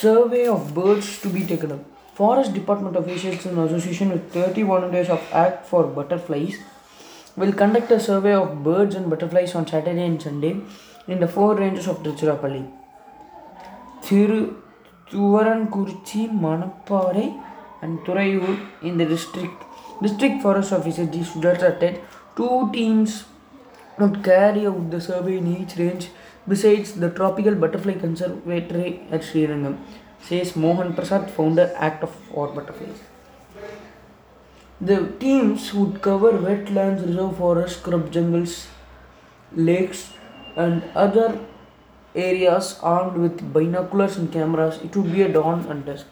survey of birds to be taken up. Forest Department officials in association with 30 volunteers of Act for Butterflies will conduct a survey of birds and butterflies on Saturday and Sunday in the four ranges of Tiruchirappalli. Thiru and Thurayur in the district. District Forest Officer G. Sujata said two teams would carry out the survey in each range besides the Tropical Butterfly Conservatory at Srirangam, says Mohan Prasad, founder Act of for Butterflies. The teams would cover wetlands, reserve forests, scrub jungles, lakes, and other areas armed with binoculars and cameras. It would be a dawn and dusk.